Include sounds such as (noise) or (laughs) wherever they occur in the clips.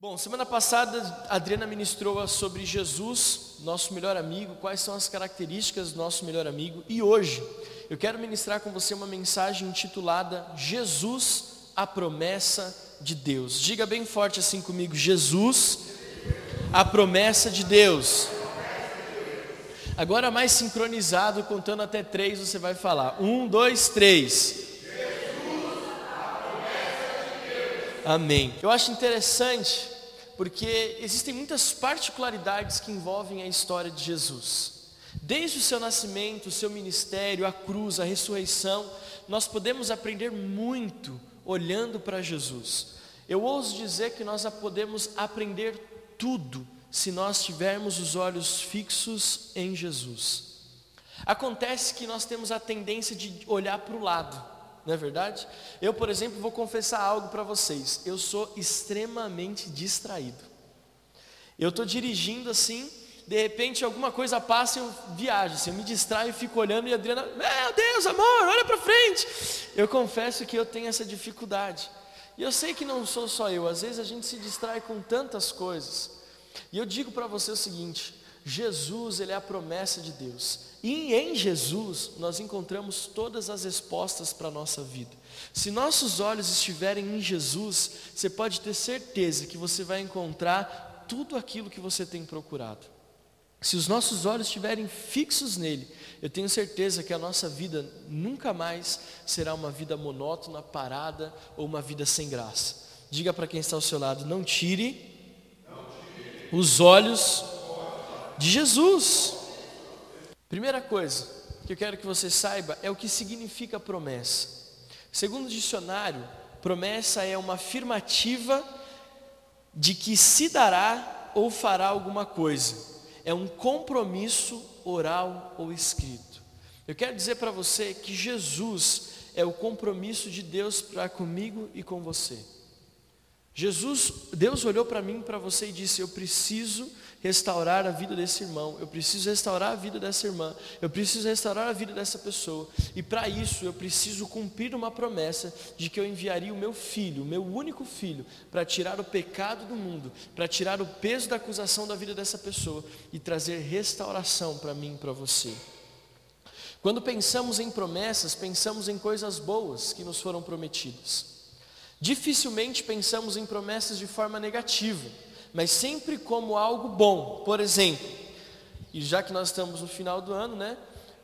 Bom, semana passada a Adriana ministrou sobre Jesus, nosso melhor amigo, quais são as características do nosso melhor amigo, e hoje eu quero ministrar com você uma mensagem intitulada Jesus, a promessa de Deus. Diga bem forte assim comigo: Jesus, a promessa de Deus. Agora mais sincronizado, contando até três, você vai falar: um, dois, três. Amém. Eu acho interessante porque existem muitas particularidades que envolvem a história de Jesus. Desde o seu nascimento, o seu ministério, a cruz, a ressurreição, nós podemos aprender muito olhando para Jesus. Eu ouso dizer que nós podemos aprender tudo se nós tivermos os olhos fixos em Jesus. Acontece que nós temos a tendência de olhar para o lado não é verdade? Eu, por exemplo, vou confessar algo para vocês. Eu sou extremamente distraído. Eu estou dirigindo assim, de repente alguma coisa passa e eu viajo, assim, eu me distraio e fico olhando e a Adriana, meu Deus, amor, olha para frente. Eu confesso que eu tenho essa dificuldade. E eu sei que não sou só eu, às vezes a gente se distrai com tantas coisas. E eu digo para você o seguinte: Jesus, ele é a promessa de Deus. E em Jesus nós encontramos todas as respostas para a nossa vida. Se nossos olhos estiverem em Jesus, você pode ter certeza que você vai encontrar tudo aquilo que você tem procurado. Se os nossos olhos estiverem fixos nele, eu tenho certeza que a nossa vida nunca mais será uma vida monótona, parada ou uma vida sem graça. Diga para quem está ao seu lado: não tire, não tire. os olhos de Jesus. Primeira coisa que eu quero que você saiba é o que significa promessa. Segundo o dicionário, promessa é uma afirmativa de que se dará ou fará alguma coisa. É um compromisso oral ou escrito. Eu quero dizer para você que Jesus é o compromisso de Deus para comigo e com você. Jesus, Deus olhou para mim para você e disse: Eu preciso restaurar a vida desse irmão, eu preciso restaurar a vida dessa irmã, eu preciso restaurar a vida dessa pessoa, e para isso eu preciso cumprir uma promessa de que eu enviaria o meu filho, o meu único filho, para tirar o pecado do mundo, para tirar o peso da acusação da vida dessa pessoa e trazer restauração para mim e para você. Quando pensamos em promessas, pensamos em coisas boas que nos foram prometidas. Dificilmente pensamos em promessas de forma negativa mas sempre como algo bom. Por exemplo, e já que nós estamos no final do ano, né?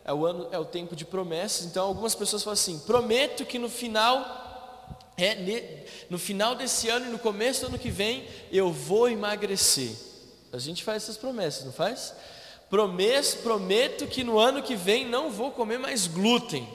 É o ano, é o tempo de promessas. Então, algumas pessoas falam assim: prometo que no final, é, no final desse ano e no começo do ano que vem, eu vou emagrecer. A gente faz essas promessas, não faz? Prometo, prometo que no ano que vem não vou comer mais glúten.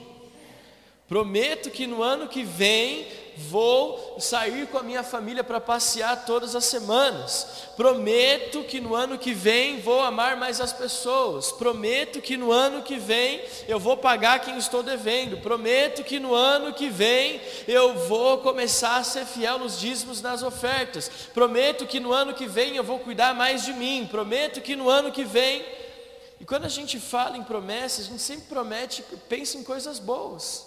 Prometo que no ano que vem vou sair com a minha família para passear todas as semanas. Prometo que no ano que vem vou amar mais as pessoas. Prometo que no ano que vem eu vou pagar quem estou devendo. Prometo que no ano que vem eu vou começar a ser fiel nos dízimos nas ofertas. Prometo que no ano que vem eu vou cuidar mais de mim. Prometo que no ano que vem. E quando a gente fala em promessas, a gente sempre promete, pensa em coisas boas.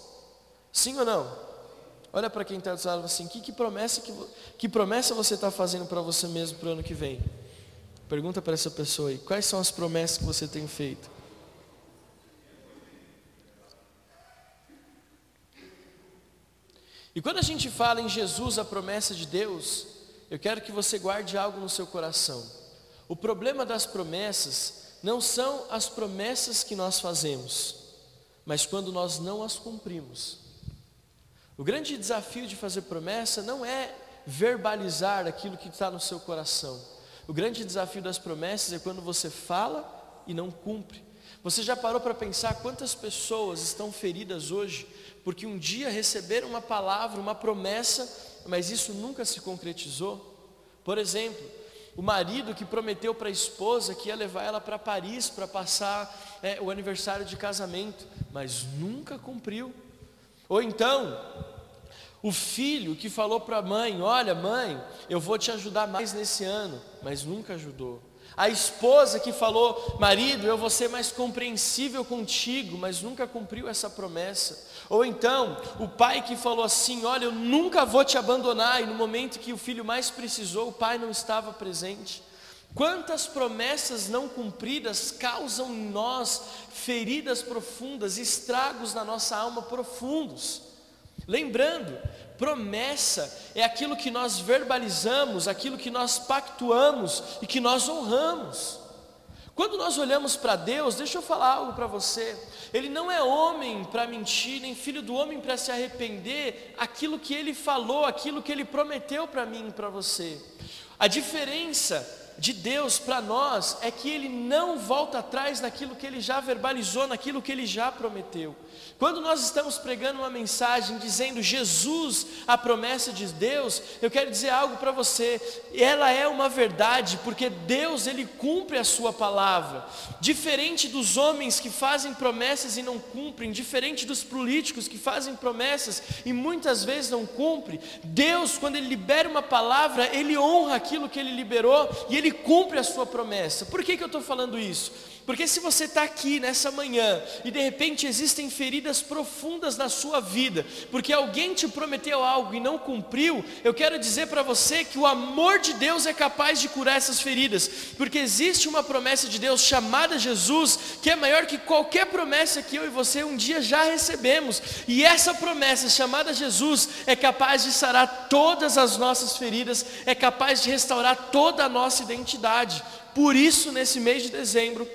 Sim ou não? Olha para quem está dizendo assim, que, que, promessa que, que promessa você está fazendo para você mesmo para o ano que vem? Pergunta para essa pessoa aí, quais são as promessas que você tem feito? E quando a gente fala em Jesus, a promessa de Deus, eu quero que você guarde algo no seu coração. O problema das promessas não são as promessas que nós fazemos, mas quando nós não as cumprimos. O grande desafio de fazer promessa não é verbalizar aquilo que está no seu coração. O grande desafio das promessas é quando você fala e não cumpre. Você já parou para pensar quantas pessoas estão feridas hoje porque um dia receberam uma palavra, uma promessa, mas isso nunca se concretizou? Por exemplo, o marido que prometeu para a esposa que ia levar ela para Paris para passar é, o aniversário de casamento, mas nunca cumpriu. Ou então, o filho que falou para a mãe: Olha, mãe, eu vou te ajudar mais nesse ano, mas nunca ajudou. A esposa que falou, marido, eu vou ser mais compreensível contigo, mas nunca cumpriu essa promessa. Ou então, o pai que falou assim: Olha, eu nunca vou te abandonar, e no momento que o filho mais precisou, o pai não estava presente. Quantas promessas não cumpridas causam em nós feridas profundas, estragos na nossa alma profundos. Lembrando, promessa é aquilo que nós verbalizamos, aquilo que nós pactuamos e que nós honramos. Quando nós olhamos para Deus, deixa eu falar algo para você. Ele não é homem para mentir, nem filho do homem para se arrepender. Aquilo que ele falou, aquilo que ele prometeu para mim e para você. A diferença de Deus para nós é que Ele não volta atrás naquilo que Ele já verbalizou, naquilo que Ele já prometeu. Quando nós estamos pregando uma mensagem dizendo Jesus, a promessa de Deus, eu quero dizer algo para você. Ela é uma verdade, porque Deus ele cumpre a sua palavra. Diferente dos homens que fazem promessas e não cumprem, diferente dos políticos que fazem promessas e muitas vezes não cumprem, Deus, quando ele libera uma palavra, ele honra aquilo que ele liberou e ele cumpre a sua promessa. Por que que eu estou falando isso? Porque se você está aqui nessa manhã e de repente existem feridas profundas na sua vida, porque alguém te prometeu algo e não cumpriu, eu quero dizer para você que o amor de Deus é capaz de curar essas feridas, porque existe uma promessa de Deus chamada Jesus, que é maior que qualquer promessa que eu e você um dia já recebemos, e essa promessa chamada Jesus é capaz de sarar todas as nossas feridas, é capaz de restaurar toda a nossa identidade. Por isso, nesse mês de dezembro,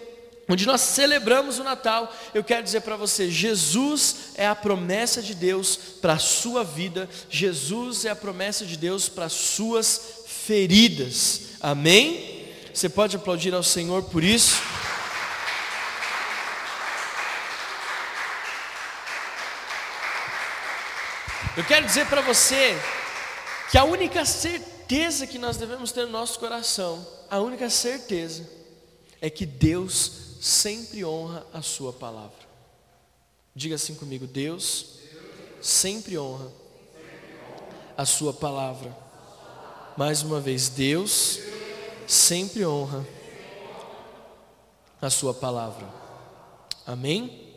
onde nós celebramos o Natal, eu quero dizer para você: Jesus é a promessa de Deus para a sua vida, Jesus é a promessa de Deus para as suas feridas, amém? Você pode aplaudir ao Senhor por isso? Eu quero dizer para você que a única certeza que nós devemos ter no nosso coração, a única certeza, é que Deus sempre honra a sua palavra. Diga assim comigo: Deus sempre honra a sua palavra. Mais uma vez, Deus sempre honra a sua palavra. Amém?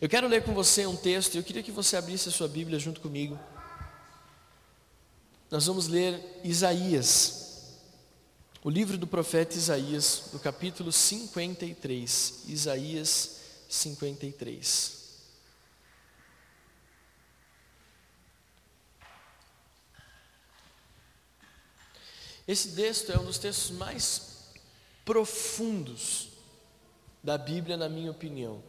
Eu quero ler com você um texto, eu queria que você abrisse a sua Bíblia junto comigo. Nós vamos ler Isaías o livro do profeta Isaías, no capítulo 53. Isaías 53. Esse texto é um dos textos mais profundos da Bíblia, na minha opinião.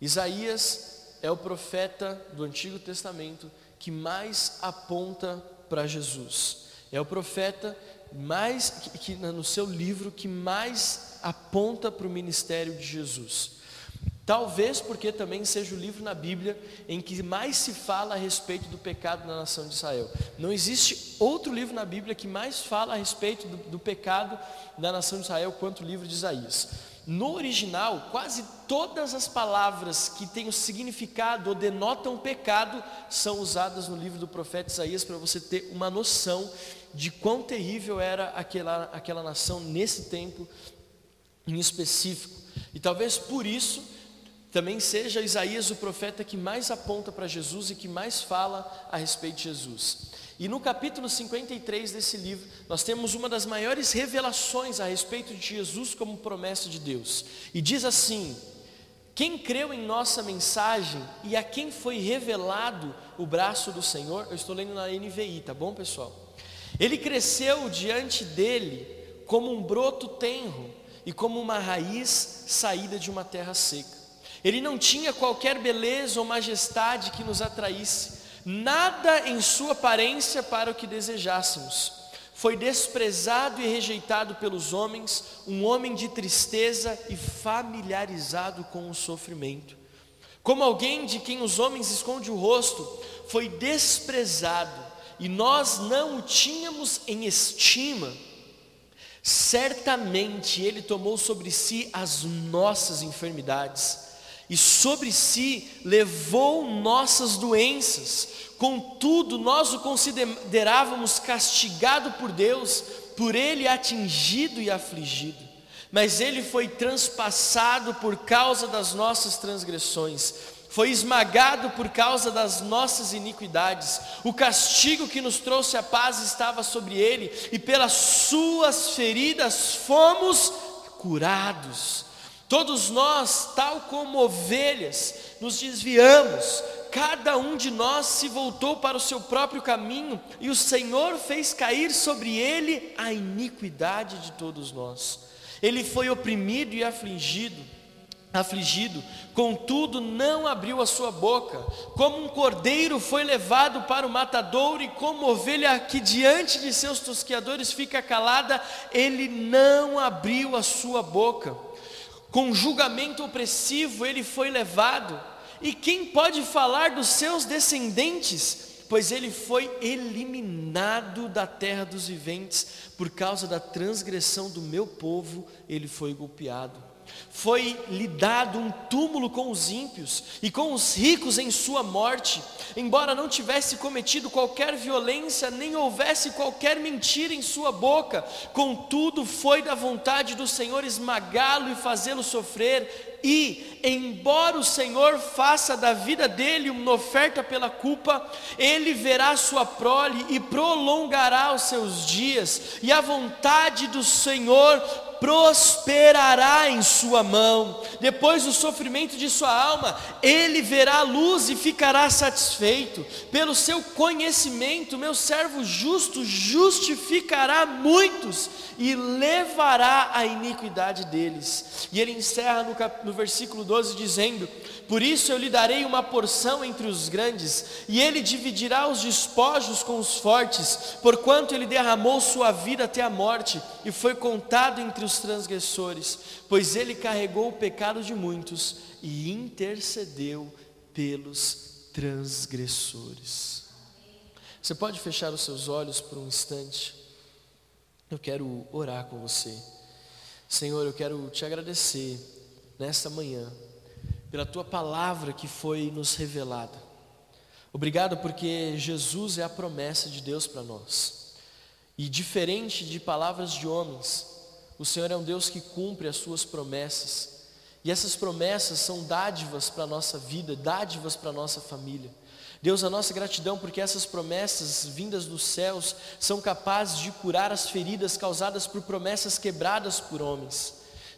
Isaías é o profeta do Antigo Testamento que mais aponta para Jesus. É o profeta mais que, que no seu livro que mais aponta para o ministério de Jesus. Talvez porque também seja o livro na Bíblia em que mais se fala a respeito do pecado na nação de Israel. Não existe outro livro na Bíblia que mais fala a respeito do, do pecado da nação de Israel quanto o livro de Isaías. No original, quase todas as palavras que têm o significado ou denotam pecado são usadas no livro do profeta Isaías para você ter uma noção de quão terrível era aquela, aquela nação nesse tempo em específico. E talvez por isso também seja Isaías o profeta que mais aponta para Jesus e que mais fala a respeito de Jesus. E no capítulo 53 desse livro, nós temos uma das maiores revelações a respeito de Jesus como promessa de Deus. E diz assim: Quem creu em nossa mensagem e a quem foi revelado o braço do Senhor, eu estou lendo na NVI, tá bom, pessoal? Ele cresceu diante dele como um broto tenro e como uma raiz saída de uma terra seca. Ele não tinha qualquer beleza ou majestade que nos atraísse, nada em sua aparência para o que desejássemos. Foi desprezado e rejeitado pelos homens, um homem de tristeza e familiarizado com o sofrimento. Como alguém de quem os homens escondem o rosto, foi desprezado e nós não o tínhamos em estima, certamente Ele tomou sobre si as nossas enfermidades e sobre si levou nossas doenças. Contudo, nós o considerávamos castigado por Deus, por ele atingido e afligido. Mas ele foi transpassado por causa das nossas transgressões, foi esmagado por causa das nossas iniquidades. O castigo que nos trouxe a paz estava sobre ele, e pelas suas feridas fomos curados. Todos nós, tal como ovelhas, nos desviamos, cada um de nós se voltou para o seu próprio caminho, e o Senhor fez cair sobre ele a iniquidade de todos nós. Ele foi oprimido e afligido, afligido, contudo não abriu a sua boca. Como um cordeiro foi levado para o matadouro e como ovelha que diante de seus tosqueadores fica calada, ele não abriu a sua boca com julgamento opressivo ele foi levado. E quem pode falar dos seus descendentes? Pois ele foi eliminado da terra dos viventes, por causa da transgressão do meu povo, ele foi golpeado. Foi lhe dado um túmulo com os ímpios e com os ricos em sua morte, embora não tivesse cometido qualquer violência, nem houvesse qualquer mentira em sua boca, contudo foi da vontade do Senhor esmagá-lo e fazê-lo sofrer, e, embora o Senhor faça da vida dele uma oferta pela culpa, ele verá sua prole e prolongará os seus dias, e a vontade do Senhor prosperará em sua mão. Depois do sofrimento de sua alma, ele verá a luz e ficará satisfeito. Pelo seu conhecimento, meu servo justo justificará muitos e levará a iniquidade deles. E ele encerra no, cap... no versículo 12 dizendo: Por isso eu lhe darei uma porção entre os grandes, e ele dividirá os despojos com os fortes, porquanto ele derramou sua vida até a morte e foi contado entre os transgressores, pois ele carregou o pecado de muitos e intercedeu pelos transgressores. Você pode fechar os seus olhos por um instante? Eu quero orar com você. Senhor, eu quero te agradecer nesta manhã pela tua palavra que foi nos revelada. Obrigado porque Jesus é a promessa de Deus para nós. E diferente de palavras de homens, o Senhor é um Deus que cumpre as suas promessas. E essas promessas são dádivas para a nossa vida, dádivas para a nossa família. Deus, a nossa gratidão porque essas promessas vindas dos céus são capazes de curar as feridas causadas por promessas quebradas por homens.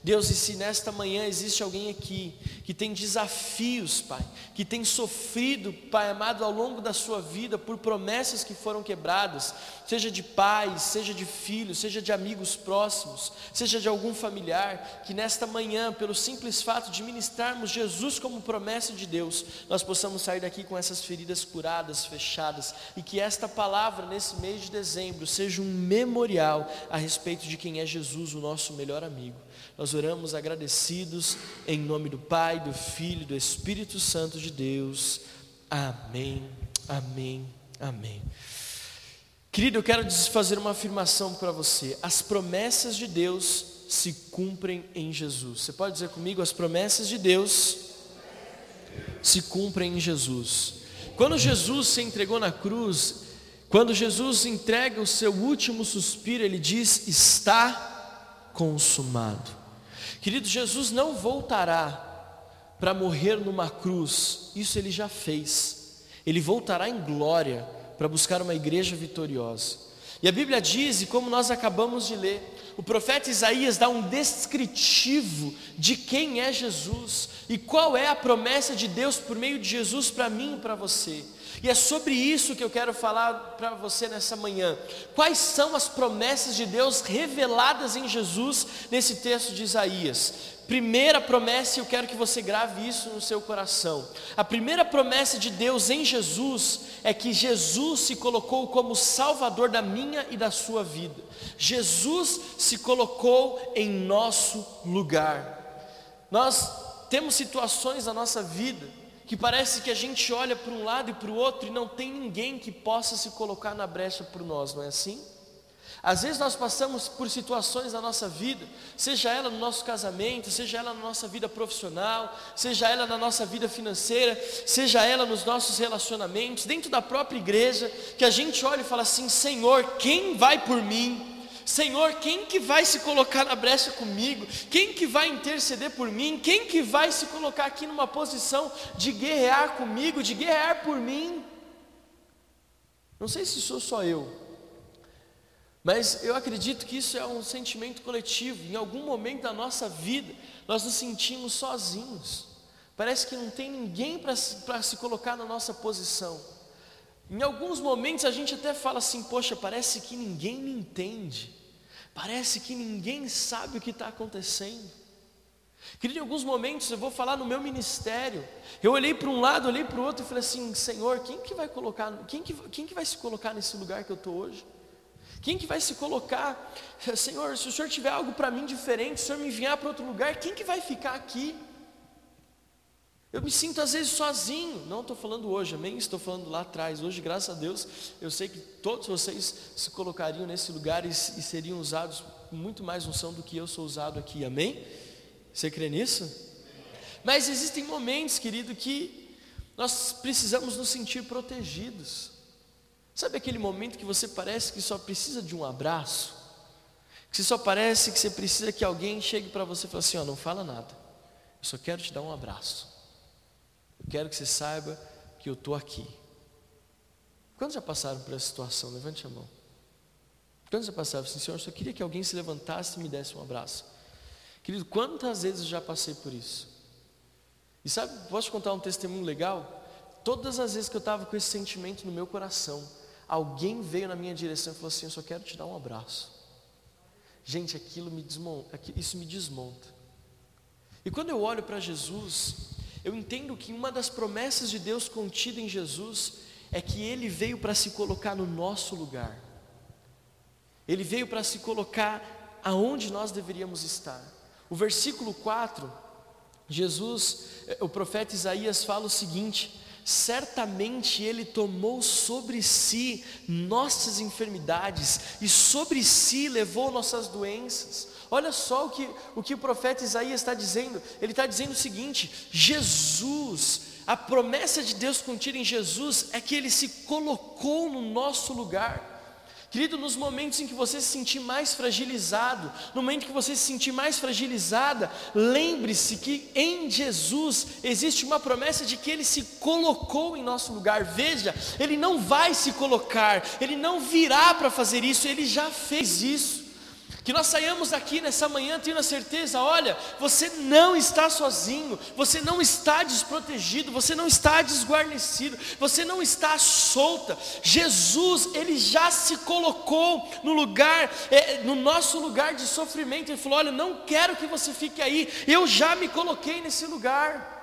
Deus, e se nesta manhã existe alguém aqui que tem desafios, Pai, que tem sofrido, Pai amado, ao longo da sua vida por promessas que foram quebradas, seja de pais, seja de filhos, seja de amigos próximos, seja de algum familiar, que nesta manhã, pelo simples fato de ministrarmos Jesus como promessa de Deus, nós possamos sair daqui com essas feridas curadas, fechadas, e que esta palavra nesse mês de dezembro seja um memorial a respeito de quem é Jesus, o nosso melhor amigo. Nós oramos agradecidos em nome do Pai, do Filho do Espírito Santo de Deus. Amém, amém, amém. Querido, eu quero fazer uma afirmação para você. As promessas de Deus se cumprem em Jesus. Você pode dizer comigo? As promessas de Deus se cumprem em Jesus. Quando Jesus se entregou na cruz, quando Jesus entrega o seu último suspiro, ele diz: Está consumado. Querido, Jesus não voltará para morrer numa cruz, isso ele já fez. Ele voltará em glória para buscar uma igreja vitoriosa. E a Bíblia diz, e como nós acabamos de ler, o profeta Isaías dá um descritivo de quem é Jesus e qual é a promessa de Deus por meio de Jesus para mim e para você. E é sobre isso que eu quero falar para você nessa manhã. Quais são as promessas de Deus reveladas em Jesus nesse texto de Isaías? Primeira promessa, eu quero que você grave isso no seu coração. A primeira promessa de Deus em Jesus é que Jesus se colocou como Salvador da minha e da sua vida. Jesus se colocou em nosso lugar. Nós temos situações na nossa vida que parece que a gente olha para um lado e para o outro e não tem ninguém que possa se colocar na brecha por nós, não é assim? Às vezes nós passamos por situações na nossa vida, seja ela no nosso casamento, seja ela na nossa vida profissional, seja ela na nossa vida financeira, seja ela nos nossos relacionamentos, dentro da própria igreja, que a gente olha e fala assim: Senhor, quem vai por mim? Senhor, quem que vai se colocar na brecha comigo? Quem que vai interceder por mim? Quem que vai se colocar aqui numa posição de guerrear comigo, de guerrear por mim? Não sei se sou só eu, mas eu acredito que isso é um sentimento coletivo. Em algum momento da nossa vida, nós nos sentimos sozinhos. Parece que não tem ninguém para se colocar na nossa posição. Em alguns momentos a gente até fala assim: Poxa, parece que ninguém me entende. Parece que ninguém sabe o que está acontecendo. Querido, em alguns momentos eu vou falar no meu ministério. Eu olhei para um lado, olhei para o outro e falei assim: Senhor, quem que vai colocar, quem que, quem que vai se colocar nesse lugar que eu estou hoje? Quem que vai se colocar? Senhor, se o Senhor tiver algo para mim diferente, se o Senhor me enviar para outro lugar, quem que vai ficar aqui? Eu me sinto às vezes sozinho, não estou falando hoje, amém? Estou falando lá atrás. Hoje, graças a Deus, eu sei que todos vocês se colocariam nesse lugar e, e seriam usados com muito mais unção do que eu sou usado aqui, amém? Você crê nisso? Mas existem momentos, querido, que nós precisamos nos sentir protegidos. Sabe aquele momento que você parece que só precisa de um abraço? Que só parece que você precisa que alguém chegue para você e fale assim: ó, não fala nada, eu só quero te dar um abraço. Eu quero que você saiba que eu estou aqui. Quantos já passaram por essa situação? Levante a mão. Quantos já passaram assim, Senhor, eu só queria que alguém se levantasse e me desse um abraço. Querido, quantas vezes já passei por isso? E sabe, posso te contar um testemunho legal? Todas as vezes que eu estava com esse sentimento no meu coração, alguém veio na minha direção e falou assim: Eu só quero te dar um abraço. Gente, aquilo me desmonta, isso me desmonta. E quando eu olho para Jesus, eu entendo que uma das promessas de Deus contida em Jesus é que ele veio para se colocar no nosso lugar. Ele veio para se colocar aonde nós deveríamos estar. O versículo 4, Jesus, eh, o profeta Isaías fala o seguinte: certamente Ele tomou sobre si nossas enfermidades e sobre si levou nossas doenças. Olha só o que o, que o profeta Isaías está dizendo, ele está dizendo o seguinte: Jesus, a promessa de Deus contida em Jesus é que Ele se colocou no nosso lugar. Querido, nos momentos em que você se sentir mais fragilizado, no momento que você se sentir mais fragilizada, lembre-se que em Jesus existe uma promessa de que Ele se colocou em nosso lugar. Veja, Ele não vai se colocar, Ele não virá para fazer isso, Ele já fez isso. Que nós saiamos daqui nessa manhã tendo a certeza: olha, você não está sozinho, você não está desprotegido, você não está desguarnecido, você não está solta. Jesus, Ele já se colocou no lugar, é, no nosso lugar de sofrimento. Ele falou: olha, não quero que você fique aí, eu já me coloquei nesse lugar.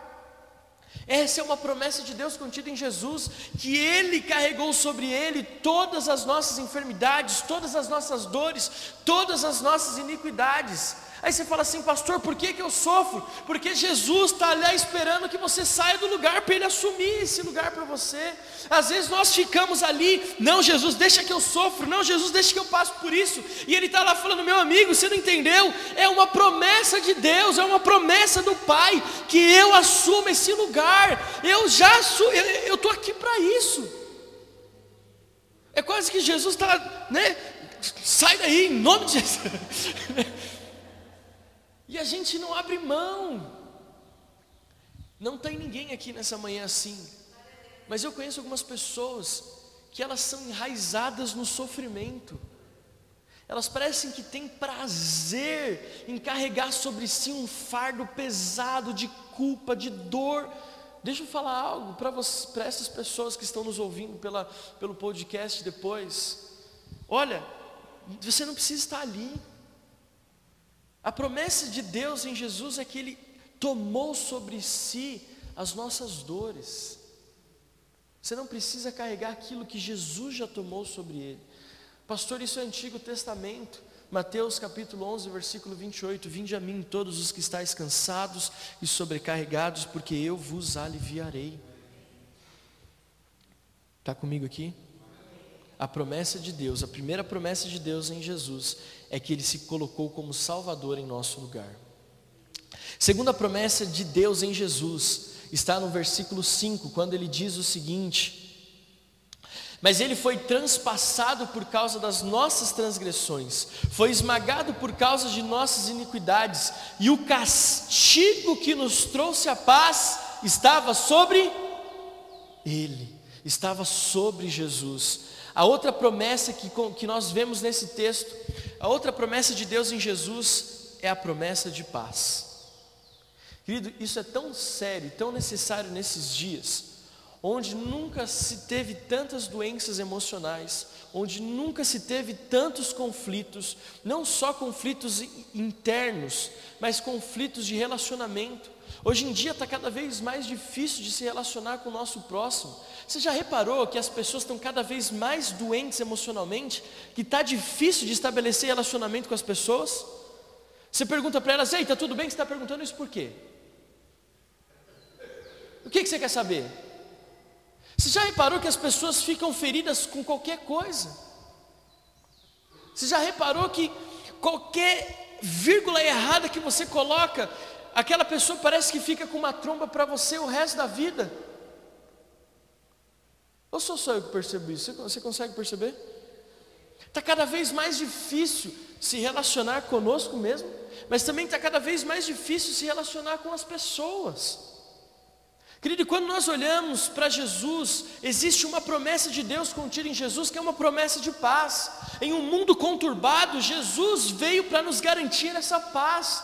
Essa é uma promessa de Deus contida em Jesus, que Ele carregou sobre Ele todas as nossas enfermidades, todas as nossas dores, todas as nossas iniquidades. Aí você fala assim, pastor, por que, que eu sofro? Porque Jesus está ali esperando que você saia do lugar para Ele assumir esse lugar para você. Às vezes nós ficamos ali, não, Jesus, deixa que eu sofro, não, Jesus, deixa que eu passo por isso. E Ele está lá falando, meu amigo, você não entendeu? É uma promessa de Deus, é uma promessa do Pai, que eu assuma esse lugar. Eu já eu estou aqui para isso. É quase que Jesus está, né? Sai daí, em nome de Jesus. (laughs) E a gente não abre mão. Não tem ninguém aqui nessa manhã assim. Mas eu conheço algumas pessoas que elas são enraizadas no sofrimento. Elas parecem que têm prazer em carregar sobre si um fardo pesado de culpa, de dor. Deixa eu falar algo para essas pessoas que estão nos ouvindo pela, pelo podcast depois. Olha, você não precisa estar ali. A promessa de Deus em Jesus é que Ele tomou sobre si as nossas dores. Você não precisa carregar aquilo que Jesus já tomou sobre Ele. Pastor, isso é Antigo Testamento. Mateus capítulo 11, versículo 28. Vinde a mim todos os que estáis cansados e sobrecarregados, porque eu vos aliviarei. Está comigo aqui? a promessa de Deus, a primeira promessa de Deus em Jesus, é que Ele se colocou como Salvador em nosso lugar. Segunda promessa de Deus em Jesus está no versículo 5, quando ele diz o seguinte: Mas ele foi transpassado por causa das nossas transgressões, foi esmagado por causa de nossas iniquidades, e o castigo que nos trouxe a paz estava sobre ele, estava sobre Jesus. A outra promessa que, que nós vemos nesse texto, a outra promessa de Deus em Jesus é a promessa de paz. Querido, isso é tão sério, tão necessário nesses dias, onde nunca se teve tantas doenças emocionais, onde nunca se teve tantos conflitos, não só conflitos internos, mas conflitos de relacionamento. Hoje em dia está cada vez mais difícil de se relacionar com o nosso próximo. Você já reparou que as pessoas estão cada vez mais doentes emocionalmente? Que está difícil de estabelecer relacionamento com as pessoas? Você pergunta para elas, ei, está tudo bem? Você está perguntando isso por quê? O que, que você quer saber? Você já reparou que as pessoas ficam feridas com qualquer coisa? Você já reparou que qualquer vírgula errada que você coloca, aquela pessoa parece que fica com uma tromba para você o resto da vida? Ou sou só eu que percebo isso? Você consegue perceber? Está cada vez mais difícil se relacionar conosco mesmo, mas também está cada vez mais difícil se relacionar com as pessoas. Querido, quando nós olhamos para Jesus, existe uma promessa de Deus contida em Jesus, que é uma promessa de paz. Em um mundo conturbado, Jesus veio para nos garantir essa paz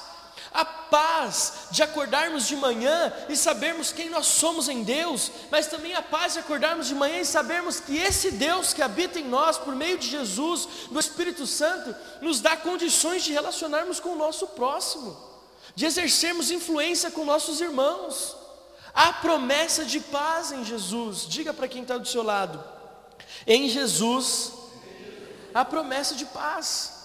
a paz de acordarmos de manhã e sabermos quem nós somos em Deus, mas também a paz de acordarmos de manhã e sabermos que esse Deus que habita em nós, por meio de Jesus, do Espírito Santo, nos dá condições de relacionarmos com o nosso próximo, de exercermos influência com nossos irmãos. Há promessa de paz em Jesus, diga para quem está do seu lado, em Jesus, há promessa de paz.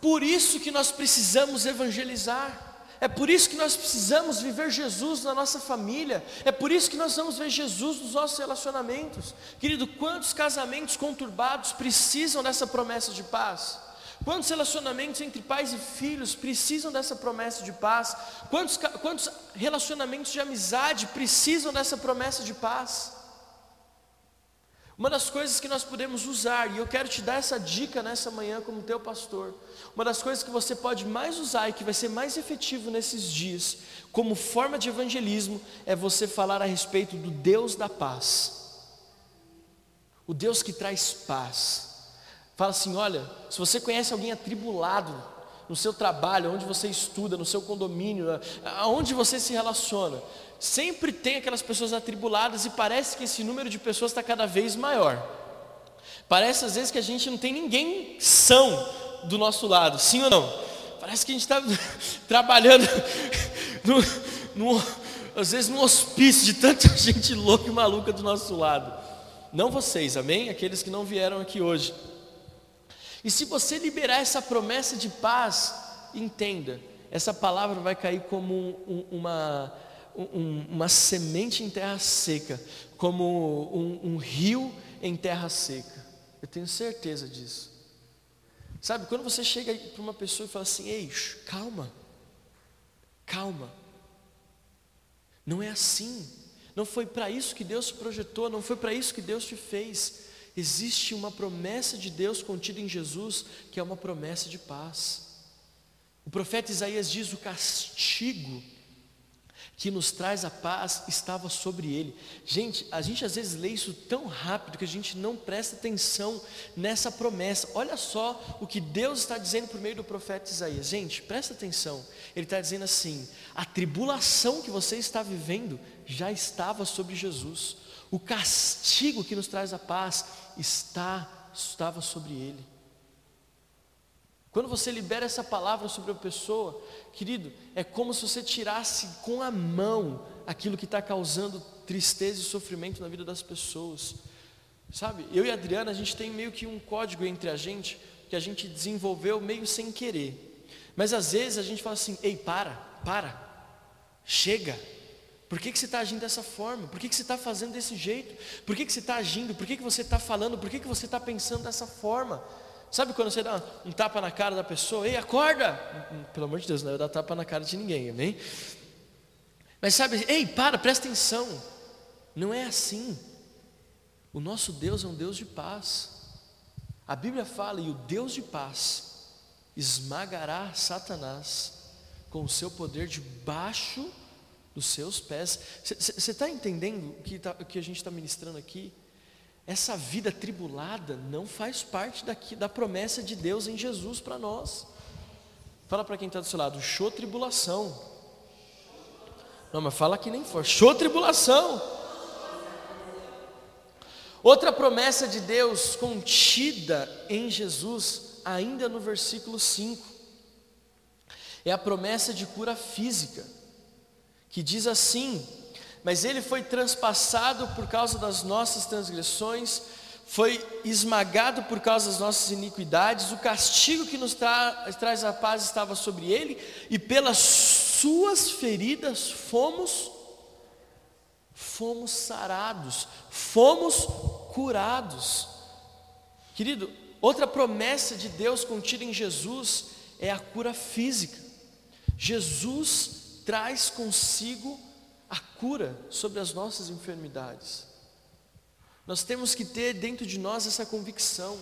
Por isso que nós precisamos evangelizar. É por isso que nós precisamos viver Jesus na nossa família. É por isso que nós vamos ver Jesus nos nossos relacionamentos. Querido, quantos casamentos conturbados precisam dessa promessa de paz? Quantos relacionamentos entre pais e filhos precisam dessa promessa de paz? Quantos, quantos relacionamentos de amizade precisam dessa promessa de paz? Uma das coisas que nós podemos usar, e eu quero te dar essa dica nessa manhã como teu pastor, uma das coisas que você pode mais usar e que vai ser mais efetivo nesses dias, como forma de evangelismo, é você falar a respeito do Deus da paz. O Deus que traz paz. Fala assim: olha, se você conhece alguém atribulado no seu trabalho, onde você estuda, no seu condomínio, aonde você se relaciona, sempre tem aquelas pessoas atribuladas e parece que esse número de pessoas está cada vez maior. Parece às vezes que a gente não tem ninguém são do nosso lado, sim ou não? Parece que a gente está (laughs) trabalhando, no, no, às vezes num hospício de tanta (laughs) gente louca e maluca do nosso lado. Não vocês, amém? Aqueles que não vieram aqui hoje. E se você liberar essa promessa de paz, entenda, essa palavra vai cair como um, uma um, uma semente em terra seca, como um, um rio em terra seca. Eu tenho certeza disso. Sabe, quando você chega para uma pessoa e fala assim: Ei, calma, calma. Não é assim. Não foi para isso que Deus projetou, não foi para isso que Deus te fez. Existe uma promessa de Deus contida em Jesus, que é uma promessa de paz. O profeta Isaías diz: o castigo que nos traz a paz estava sobre ele. Gente, a gente às vezes lê isso tão rápido que a gente não presta atenção nessa promessa. Olha só o que Deus está dizendo por meio do profeta Isaías. Gente, presta atenção. Ele está dizendo assim: a tribulação que você está vivendo já estava sobre Jesus. O castigo que nos traz a paz está, estava sobre ele. Quando você libera essa palavra sobre a pessoa, querido, é como se você tirasse com a mão aquilo que está causando tristeza e sofrimento na vida das pessoas. Sabe, eu e a Adriana, a gente tem meio que um código entre a gente que a gente desenvolveu meio sem querer. Mas às vezes a gente fala assim: ei, para, para, chega, Por que, que você está agindo dessa forma? Por que, que você está fazendo desse jeito? Por que, que você está agindo? Por que, que você está falando? Por que, que você está pensando dessa forma? Sabe quando você dá um tapa na cara da pessoa? Ei, acorda! Pelo amor de Deus, não é dar tapa na cara de ninguém, amém? Mas sabe, ei, para, presta atenção. Não é assim. O nosso Deus é um Deus de paz. A Bíblia fala, e o Deus de paz esmagará Satanás com o seu poder debaixo dos seus pés. Você está entendendo o que, tá, que a gente está ministrando aqui? Essa vida tribulada não faz parte daqui, da promessa de Deus em Jesus para nós. Fala para quem está do seu lado, show tribulação. Não, mas fala que nem for, show tribulação. Outra promessa de Deus contida em Jesus, ainda no versículo 5, é a promessa de cura física que diz assim: Mas ele foi transpassado por causa das nossas transgressões, foi esmagado por causa das nossas iniquidades, o castigo que nos tra traz a paz estava sobre ele, e pelas suas feridas fomos fomos sarados, fomos curados. Querido, outra promessa de Deus contida em Jesus é a cura física. Jesus traz consigo a cura sobre as nossas enfermidades. Nós temos que ter dentro de nós essa convicção.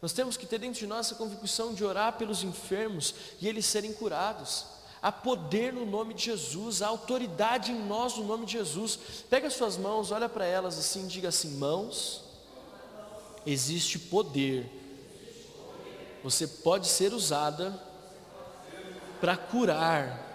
Nós temos que ter dentro de nós essa convicção de orar pelos enfermos e eles serem curados. Há poder no nome de Jesus, há autoridade em nós no nome de Jesus. Pega as suas mãos, olha para elas assim, diga assim: mãos, existe poder. Você pode ser usada para curar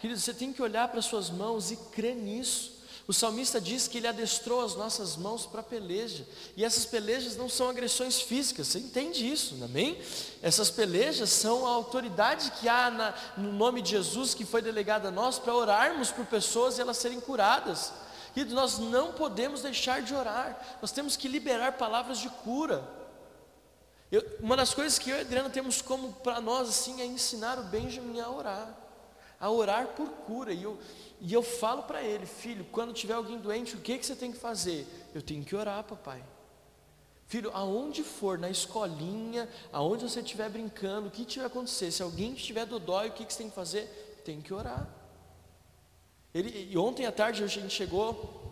Querido, você tem que olhar para suas mãos e crer nisso. O salmista diz que ele adestrou as nossas mãos para peleja, e essas pelejas não são agressões físicas, você entende isso, amém? Essas pelejas são a autoridade que há na, no nome de Jesus que foi delegada a nós para orarmos por pessoas e elas serem curadas. Querido, nós não podemos deixar de orar, nós temos que liberar palavras de cura. Eu, uma das coisas que eu e a Adriana temos como para nós assim é ensinar o Benjamin a orar a orar por cura. E eu, e eu falo para ele, filho, quando tiver alguém doente, o que, que você tem que fazer? Eu tenho que orar, papai. Filho, aonde for, na escolinha, aonde você estiver brincando, o que tiver acontecer, se alguém estiver dodói, o que, que você tem que fazer? Tem que orar. Ele, e ontem à tarde a gente chegou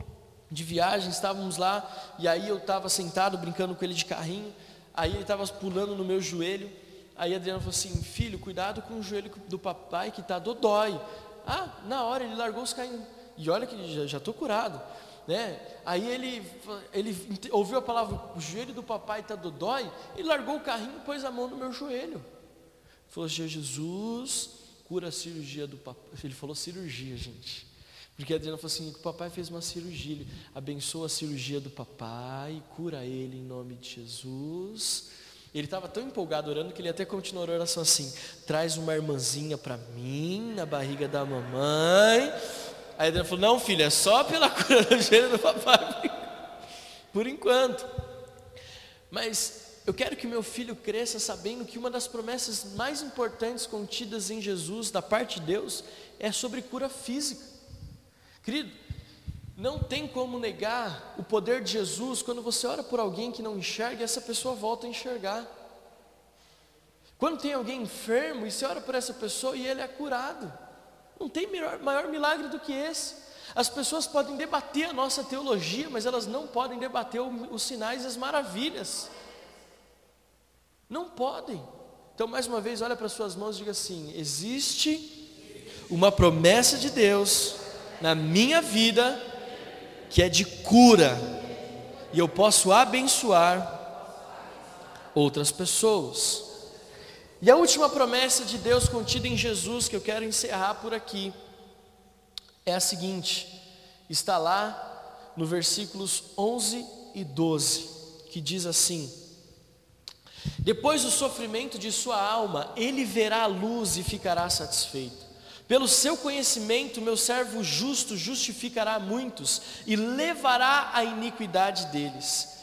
de viagem, estávamos lá, e aí eu estava sentado brincando com ele de carrinho, aí ele estava pulando no meu joelho, Aí a Adriana falou assim: Filho, cuidado com o joelho do papai que está dodói. Ah, na hora ele largou os caindo. E olha que já estou curado. Né? Aí ele, ele ouviu a palavra: O joelho do papai está dodói. E largou o carrinho e pôs a mão no meu joelho. Falou: Jesus, cura a cirurgia do papai. Ele falou cirurgia, gente. Porque a Adriana falou assim: o papai fez uma cirurgia, abençoa a cirurgia do papai, cura ele em nome de Jesus. Ele estava tão empolgado orando que ele até continuou a oração assim: traz uma irmãzinha para mim na barriga da mamãe. Aí a Adriana falou: não, filho, é só pela (laughs) cura do gênero do papai, por enquanto. Mas eu quero que meu filho cresça sabendo que uma das promessas mais importantes contidas em Jesus, da parte de Deus, é sobre cura física. Querido, não tem como negar o poder de Jesus quando você ora por alguém que não enxerga e essa pessoa volta a enxergar. Quando tem alguém enfermo e você ora por essa pessoa e ele é curado. Não tem maior, maior milagre do que esse. As pessoas podem debater a nossa teologia, mas elas não podem debater os sinais e as maravilhas. Não podem. Então, mais uma vez, olha para suas mãos e diga assim: existe uma promessa de Deus na minha vida que é de cura, e eu posso abençoar outras pessoas. E a última promessa de Deus contida em Jesus, que eu quero encerrar por aqui, é a seguinte: está lá no versículos 11 e 12, que diz assim: Depois do sofrimento de sua alma, ele verá a luz e ficará satisfeito. Pelo seu conhecimento, meu servo justo justificará muitos e levará a iniquidade deles.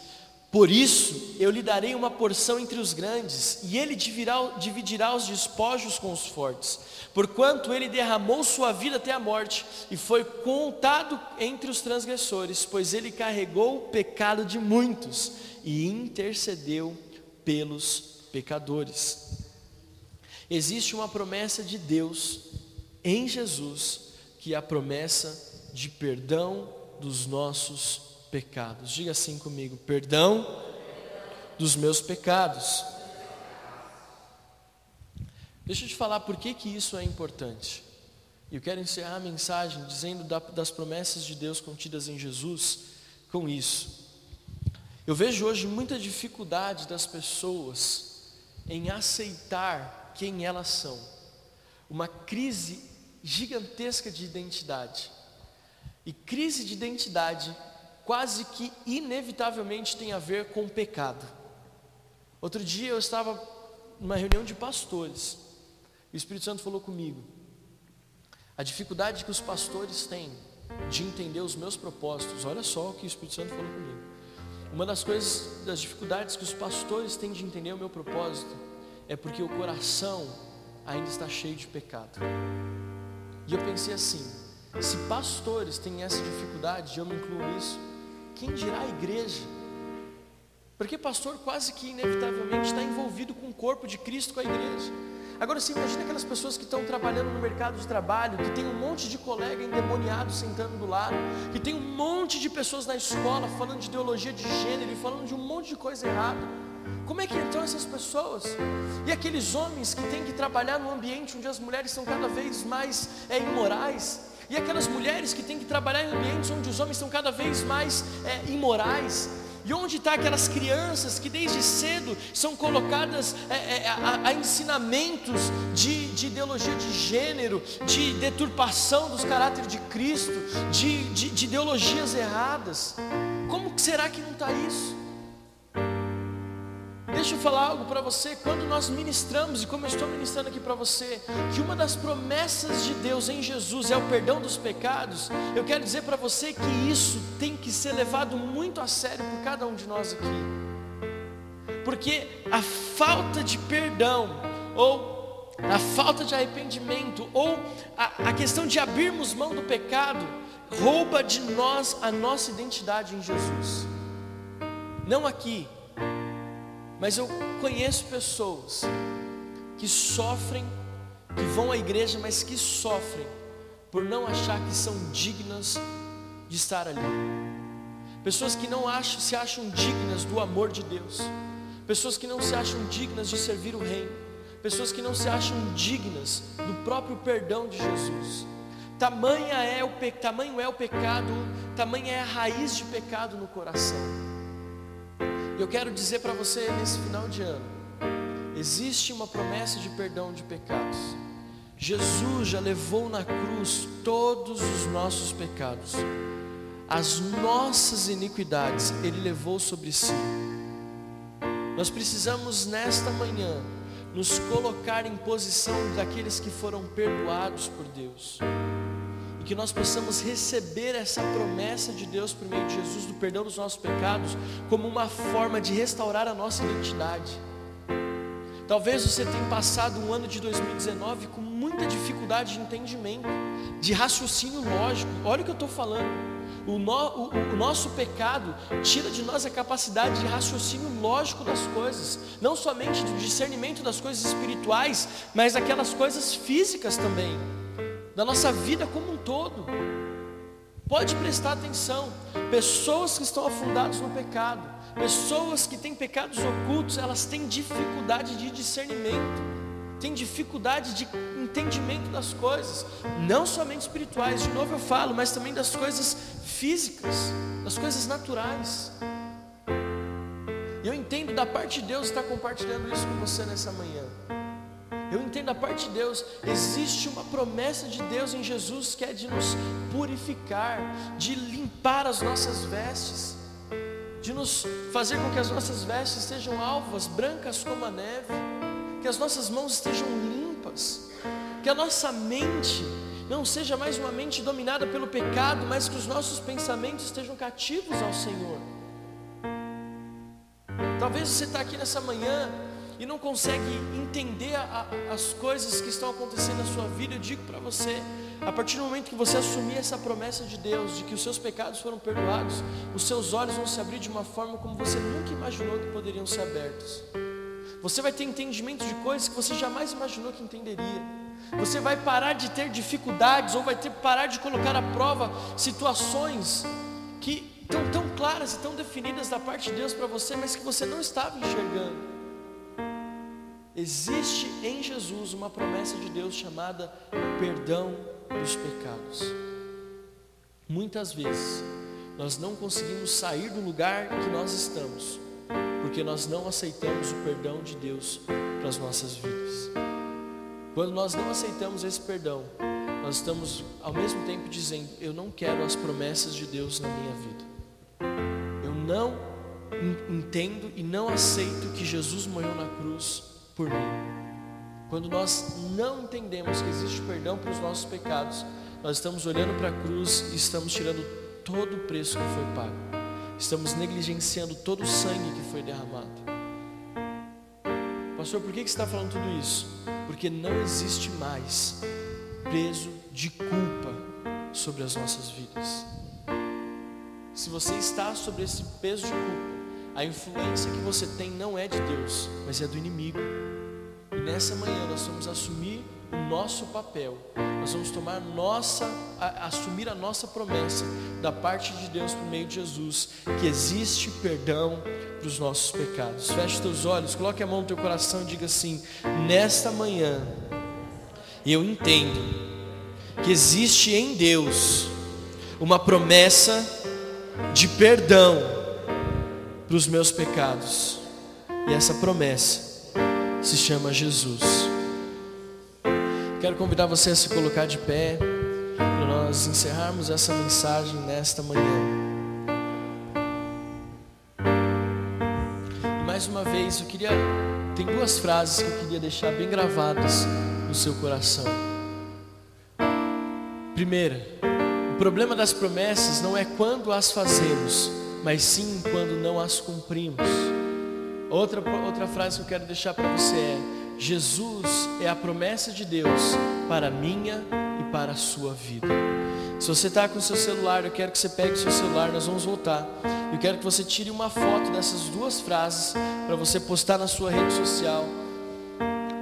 Por isso eu lhe darei uma porção entre os grandes, e ele dividirá, dividirá os despojos com os fortes, porquanto ele derramou sua vida até a morte, e foi contado entre os transgressores, pois ele carregou o pecado de muitos e intercedeu pelos pecadores. Existe uma promessa de Deus em Jesus, que é a promessa de perdão dos nossos pecados. Diga assim comigo: perdão dos meus pecados. Deixa eu te falar por que, que isso é importante. Eu quero encerrar a mensagem dizendo das promessas de Deus contidas em Jesus com isso. Eu vejo hoje muita dificuldade das pessoas em aceitar quem elas são. Uma crise gigantesca de identidade. E crise de identidade quase que inevitavelmente tem a ver com pecado. Outro dia eu estava numa reunião de pastores. E o Espírito Santo falou comigo. A dificuldade que os pastores têm de entender os meus propósitos. Olha só o que o Espírito Santo falou comigo. Uma das coisas, das dificuldades que os pastores têm de entender o meu propósito é porque o coração ainda está cheio de pecado. E eu pensei assim: se pastores têm essa dificuldade, eu me incluo nisso, quem dirá a igreja? Porque pastor quase que inevitavelmente está envolvido com o corpo de Cristo, com a igreja. Agora você imagina aquelas pessoas que estão trabalhando no mercado de trabalho, que tem um monte de colega endemoniado sentando do lado, que tem um monte de pessoas na escola falando de ideologia de gênero e falando de um monte de coisa errada. Como é que estão essas pessoas? E aqueles homens que têm que trabalhar num ambiente onde as mulheres são cada vez mais é, imorais, e aquelas mulheres que têm que trabalhar em ambientes onde os homens são cada vez mais é, imorais. E onde estão tá aquelas crianças que desde cedo são colocadas é, é, a, a, ensinamentos de, de, ideologia de gênero, de deturpação dos caráteres de Cristo, de, de, de ideologias erradas? Como será que não está isso? Deixa eu falar algo para você. Quando nós ministramos, e como eu estou ministrando aqui para você, que uma das promessas de Deus em Jesus é o perdão dos pecados, eu quero dizer para você que isso tem que ser levado muito a sério por cada um de nós aqui. Porque a falta de perdão, ou a falta de arrependimento, ou a, a questão de abrirmos mão do pecado, rouba de nós a nossa identidade em Jesus. Não aqui, mas eu conheço pessoas que sofrem, que vão à igreja, mas que sofrem por não achar que são dignas de estar ali. Pessoas que não acham, se acham dignas do amor de Deus. Pessoas que não se acham dignas de servir o reino. Pessoas que não se acham dignas do próprio perdão de Jesus. Tamanha é o pe... tamanho é o pecado, tamanha é a raiz de pecado no coração. Eu quero dizer para você nesse final de ano: existe uma promessa de perdão de pecados. Jesus já levou na cruz todos os nossos pecados, as nossas iniquidades, Ele levou sobre si. Nós precisamos nesta manhã nos colocar em posição daqueles que foram perdoados por Deus que nós possamos receber essa promessa de Deus por meio de Jesus, do perdão dos nossos pecados, como uma forma de restaurar a nossa identidade. Talvez você tenha passado um ano de 2019 com muita dificuldade de entendimento, de raciocínio lógico. Olha o que eu estou falando. O, no, o, o, nosso pecado tira de nós a capacidade de raciocínio lógico das coisas, não somente do discernimento das coisas espirituais, mas aquelas coisas físicas também da nossa vida como um todo. Pode prestar atenção, pessoas que estão afundadas no pecado, pessoas que têm pecados ocultos, elas têm dificuldade de discernimento, têm dificuldade de entendimento das coisas, não somente espirituais, de novo eu falo, mas também das coisas físicas, das coisas naturais. Eu entendo da parte de Deus estar compartilhando isso com você nessa manhã. Eu entendo a parte de Deus, existe uma promessa de Deus em Jesus que é de nos purificar, de limpar as nossas vestes, de nos fazer com que as nossas vestes sejam alvas, brancas como a neve, que as nossas mãos estejam limpas, que a nossa mente não seja mais uma mente dominada pelo pecado, mas que os nossos pensamentos estejam cativos ao Senhor. Talvez você está aqui nessa manhã e não consegue entender a, a, as coisas que estão acontecendo na sua vida. Eu digo para você, a partir do momento que você assumir essa promessa de Deus, de que os seus pecados foram perdoados, os seus olhos vão se abrir de uma forma como você nunca imaginou que poderiam ser abertos. Você vai ter entendimento de coisas que você jamais imaginou que entenderia. Você vai parar de ter dificuldades ou vai ter parar de colocar à prova situações que estão tão claras e tão definidas da parte de Deus para você, mas que você não estava enxergando. Existe em Jesus uma promessa de Deus chamada perdão dos pecados. Muitas vezes nós não conseguimos sair do lugar que nós estamos, porque nós não aceitamos o perdão de Deus para as nossas vidas. Quando nós não aceitamos esse perdão, nós estamos ao mesmo tempo dizendo: Eu não quero as promessas de Deus na minha vida. Eu não entendo e não aceito que Jesus morreu na cruz por mim. Quando nós não entendemos que existe perdão para os nossos pecados, nós estamos olhando para a cruz e estamos tirando todo o preço que foi pago. Estamos negligenciando todo o sangue que foi derramado. Pastor, por que você está falando tudo isso? Porque não existe mais peso de culpa sobre as nossas vidas. Se você está sobre esse peso de culpa, a influência que você tem não é de Deus, mas é do inimigo. E nessa manhã nós vamos assumir o nosso papel. Nós vamos tomar nossa, a, assumir a nossa promessa da parte de Deus por meio de Jesus, que existe perdão para os nossos pecados. Feche teus olhos, coloque a mão no teu coração e diga assim: nesta manhã eu entendo que existe em Deus uma promessa de perdão para os meus pecados. E essa promessa se chama Jesus. Quero convidar você a se colocar de pé para nós encerrarmos essa mensagem nesta manhã. Mais uma vez, eu queria tem duas frases que eu queria deixar bem gravadas no seu coração. Primeira, o problema das promessas não é quando as fazemos, mas sim quando não as cumprimos. Outra, outra frase que eu quero deixar para você é: Jesus é a promessa de Deus para a minha e para a sua vida. Se você está com o seu celular, eu quero que você pegue o seu celular, nós vamos voltar. Eu quero que você tire uma foto dessas duas frases para você postar na sua rede social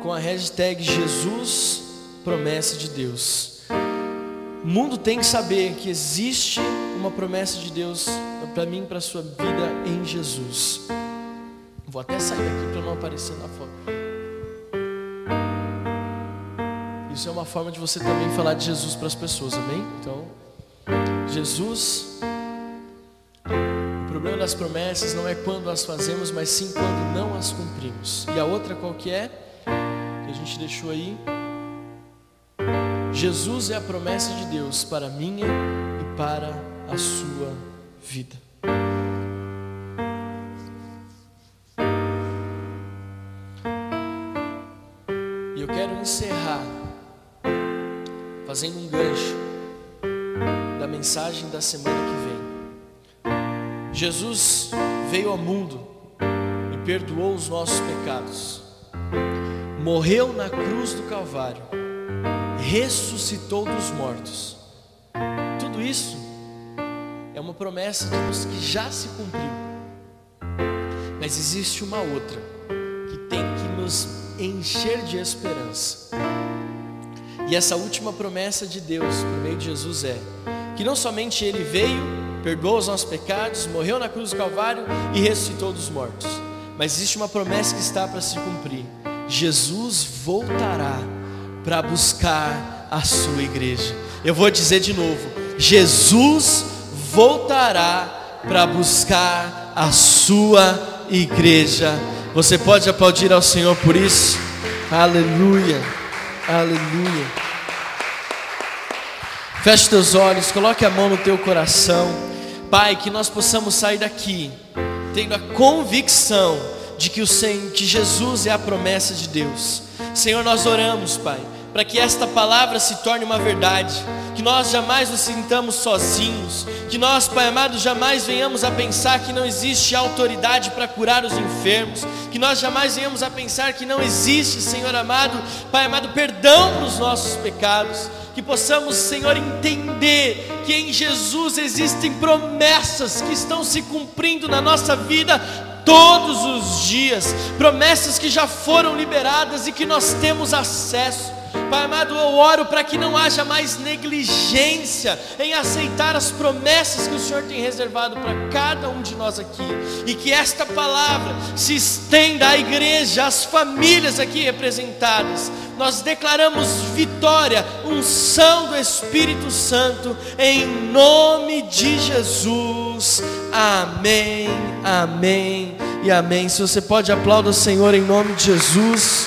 com a hashtag Jesus Promessa de Deus. O mundo tem que saber que existe uma promessa de Deus para mim para sua vida em Jesus. Vou até sair daqui para não aparecer na foto. Isso é uma forma de você também falar de Jesus para as pessoas, amém? Então, Jesus, o problema das promessas não é quando as fazemos, mas sim quando não as cumprimos. E a outra qual que é? Que a gente deixou aí. Jesus é a promessa de Deus para minha e para a sua vida. encerrar fazendo um gancho da mensagem da semana que vem. Jesus veio ao mundo e perdoou os nossos pecados. Morreu na cruz do Calvário. Ressuscitou dos mortos. Tudo isso uma promessa de Deus que já se cumpriu. Mas existe uma outra que tem que nos encher de esperança. E essa última promessa de Deus por meio de Jesus é que não somente Ele veio, perdoou os nossos pecados, morreu na cruz do Calvário e ressuscitou dos mortos, mas existe uma promessa que está para se cumprir: Jesus voltará para buscar a sua igreja. Eu vou dizer de novo: Jesus voltará para buscar a sua igreja. Você pode aplaudir ao Senhor por isso? Aleluia, aleluia. Feche teus olhos, coloque a mão no teu coração. Pai, que nós possamos sair daqui tendo a convicção de que, o Senhor, que Jesus é a promessa de Deus. Senhor, nós oramos, Pai, para que esta palavra se torne uma verdade, que nós jamais nos sintamos sozinhos, que nós, Pai amado, jamais venhamos a pensar que não existe autoridade para curar os enfermos, que nós jamais venhamos a pensar que não existe, Senhor amado, Pai amado, perdão para os nossos pecados, que possamos, Senhor, entender que em Jesus existem promessas que estão se cumprindo na nossa vida todos os dias, promessas que já foram liberadas e que nós temos acesso. Pai amado, eu oro para que não haja mais negligência em aceitar as promessas que o Senhor tem reservado para cada um de nós aqui, e que esta palavra se estenda à igreja, às famílias aqui representadas. Nós declaramos vitória, unção do Espírito Santo, em nome de Jesus. Amém, amém e amém. Se você pode aplaudir o Senhor em nome de Jesus.